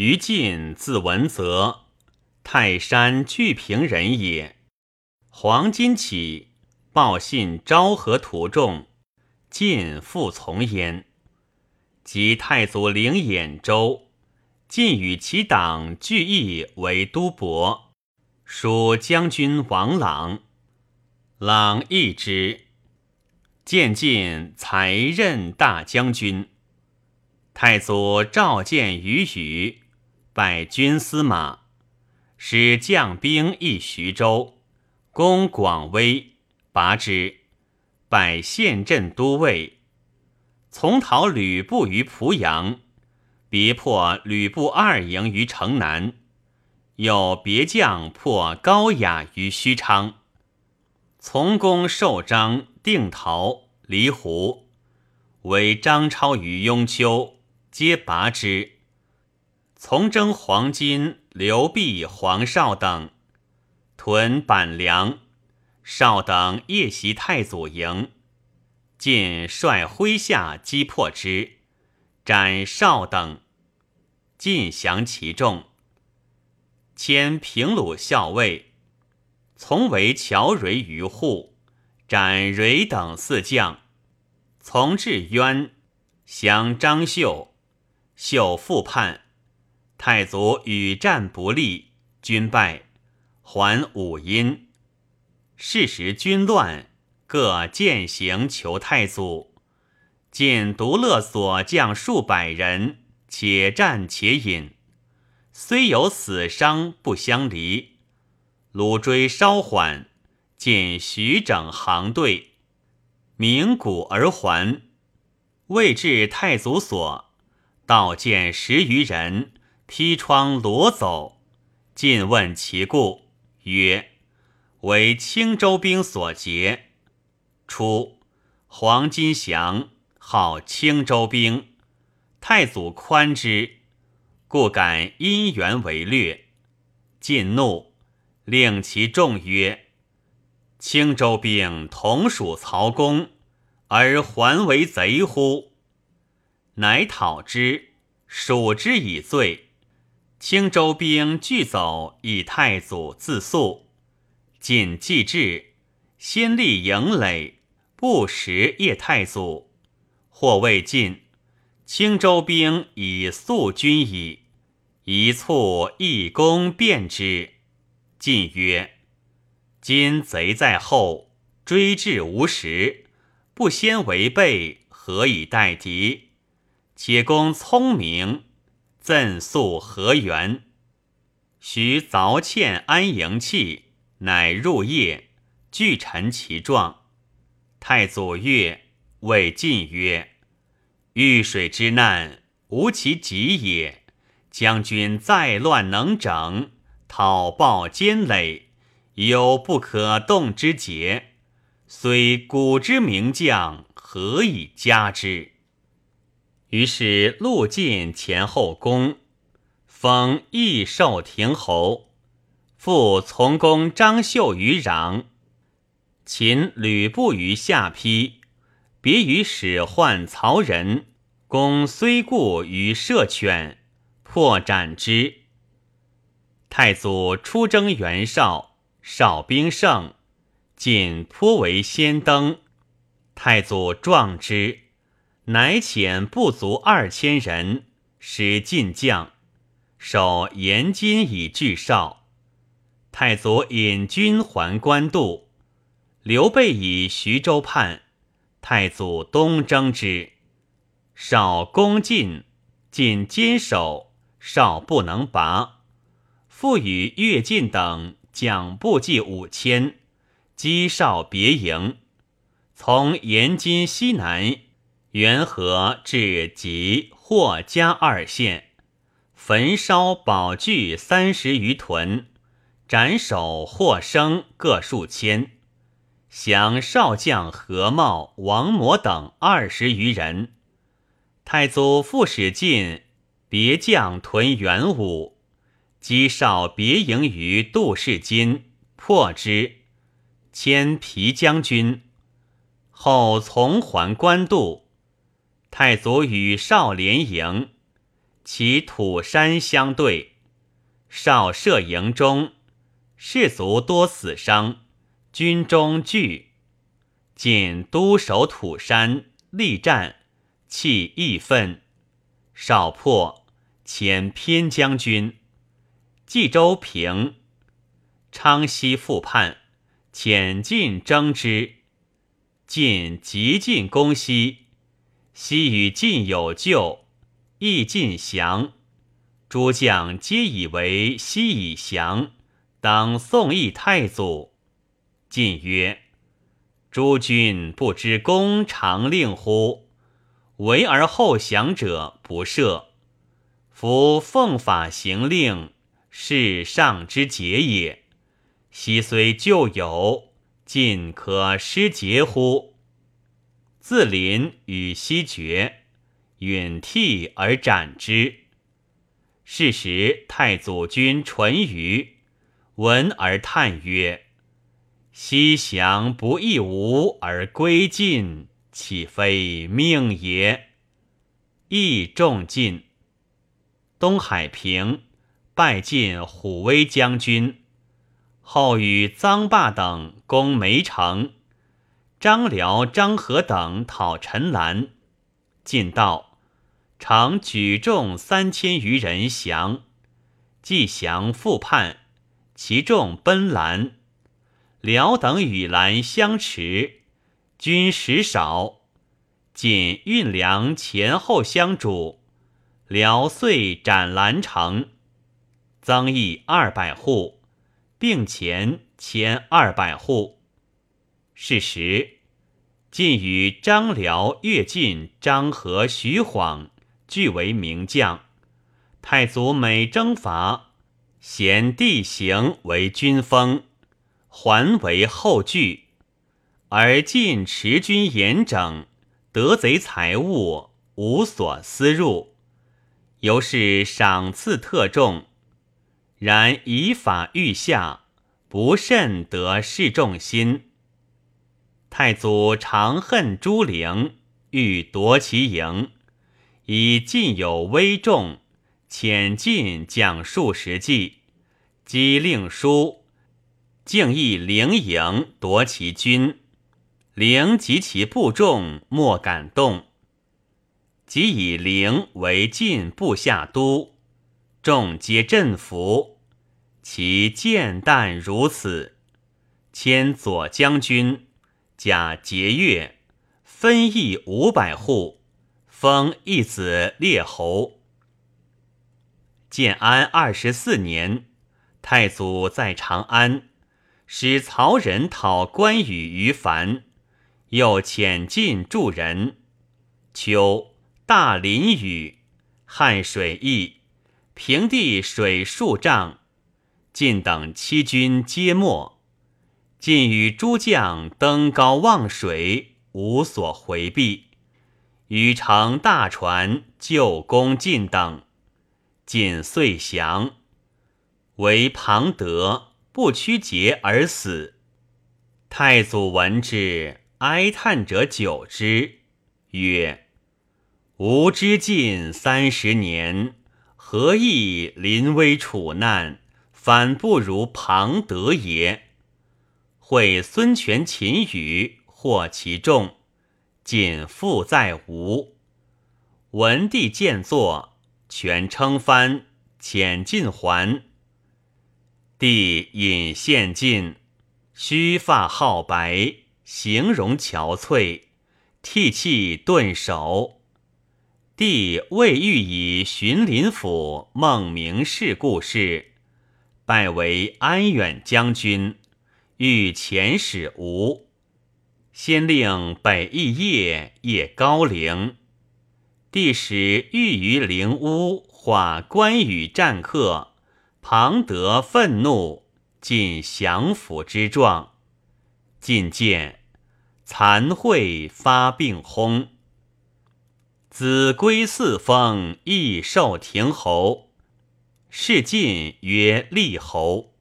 于禁字文泽，泰山巨平人也。黄巾起，报信昭和途中，晋复从焉。及太祖领兖州，晋与其党聚义为都伯，属将军王朗。朗义之，渐晋才任大将军。太祖召见于宇。拜军司马，使将兵役徐州，攻广威，拔之。拜县镇都尉，从讨吕布于濮阳，别破吕布二营于城南，有别将破高雅于须昌，从攻寿张、定陶、离湖，为张超于雍丘，皆拔之。从征黄巾、刘弼、黄绍等，屯板梁，绍等夜袭太祖营，晋率麾下击破之，斩绍等，尽降其众。迁平鲁校尉，从为乔蕤于户，斩蕤等四将。从至渊，降张绣，绣复叛。太祖与战不利，军败，还武阴。是时军乱，各践行求太祖。见独乐所将数百人，且战且饮，虽有死伤，不相离。鲁追稍缓，见徐整行队，鸣鼓而还。未至太祖所，道见十余人。披窗裸走，尽问其故，曰：“为青州兵所劫。”初，黄金祥号青州兵，太祖宽之，故敢因缘为略。晋怒，令其众曰：“青州兵同属曹公，而还为贼乎？”乃讨之，数之以罪。青州兵拒走，以太祖自诉。晋既至，先立营垒，不食叶太祖。或未尽，青州兵以速军矣。一卒一攻便之。晋曰：“今贼在后，追至无时，不先为备，何以待敌？且公聪明。”赠宿何援？徐凿堑安营器，乃入夜，具陈其状。太祖曰，谓晋曰：“遇水之难，无其极也。将军再乱能整，讨报坚垒，有不可动之节。虽古之名将，何以加之？”于是陆进前后宫，封益寿亭侯，复从攻张绣于壤，擒吕布于下邳，别于使唤曹仁，攻虽固于射犬，破斩之。太祖出征袁绍，少兵胜，晋颇为先登，太祖壮之。乃遣不足二千人，使进将，守延津以拒绍。太祖引军还官渡，刘备以徐州叛，太祖东征之，绍攻进，进坚守，绍不能拔，复与乐进等将部骑五千，击绍别营，从延津西南。元和至吉霍家二县，焚烧宝具三十余屯，斩首获生各数千，降少将何茂、王模等二十余人。太祖复使进别将屯元武，击少别营于杜氏津，破之，迁皮将军。后从还官渡。太祖与少连营，其土山相对，少射营中，士卒多死伤，军中惧。仅督守土山，力战，气义愤。少破，遣偏将军。冀州平，昌西复叛，遣晋征之。晋急进攻西，昔与晋有旧，亦晋降。诸将皆以为昔已降，当送义太祖。晋曰：“诸君不知公常令乎？为而后降者不赦。夫奉法行令，是上之节也。昔虽旧有。”尽可失节乎？自临与西绝，允替而斩之。是时太祖君淳于闻而叹曰：“西降不义无而归晋，岂非命也？”亦众晋。东海平，拜晋虎威将军。后与臧霸等攻梅城，张辽、张合等讨陈兰，进道，常举众三千余人降，既降复叛，其众奔兰。辽等与兰相持，军食少，仅运粮前后相主，辽遂斩兰城，增邑二百户。并前千二百户。是时，晋与张辽、乐进、张合、徐晃俱为名将。太祖每征伐，咸地形为军锋，还为后据。而晋持军严整，得贼财物，无所私入，由是赏赐特重。然以法御下，不甚得示众心。太祖常恨朱灵，欲夺其营，以晋有威重，遣晋将数十骑，击令书，竟亦灵营夺其军。灵及其部众莫敢动，即以灵为晋部下都。众皆振服，其剑弹如此。迁左将军，假节钺，分邑五百户，封一子列侯。建安二十四年，太祖在长安，使曹仁讨关羽于樊，又遣晋助人。秋，大淋雨，汉水溢。平地水数丈，晋等七军皆没。晋与诸将登高望水，无所回避。禹乘大船救公晋等，晋遂降。为庞德不屈节而死。太祖闻之，哀叹者久之，曰：“吾之晋三十年。”何意临危处难，反不如庞德也？会孙权、秦羽，获其众，仅复在吴。文帝见作，权称藩，遣晋还。帝引献晋，须发皓白，形容憔悴，涕泣顿首。帝未欲以荀林府孟明氏故事，拜为安远将军，欲遣使吴。先令北邑业夜高陵。帝使御于陵屋画关羽战客，庞德愤怒，尽降服之状。进见，惭秽发病薨。子归四封，亦受亭侯，是晋曰立侯。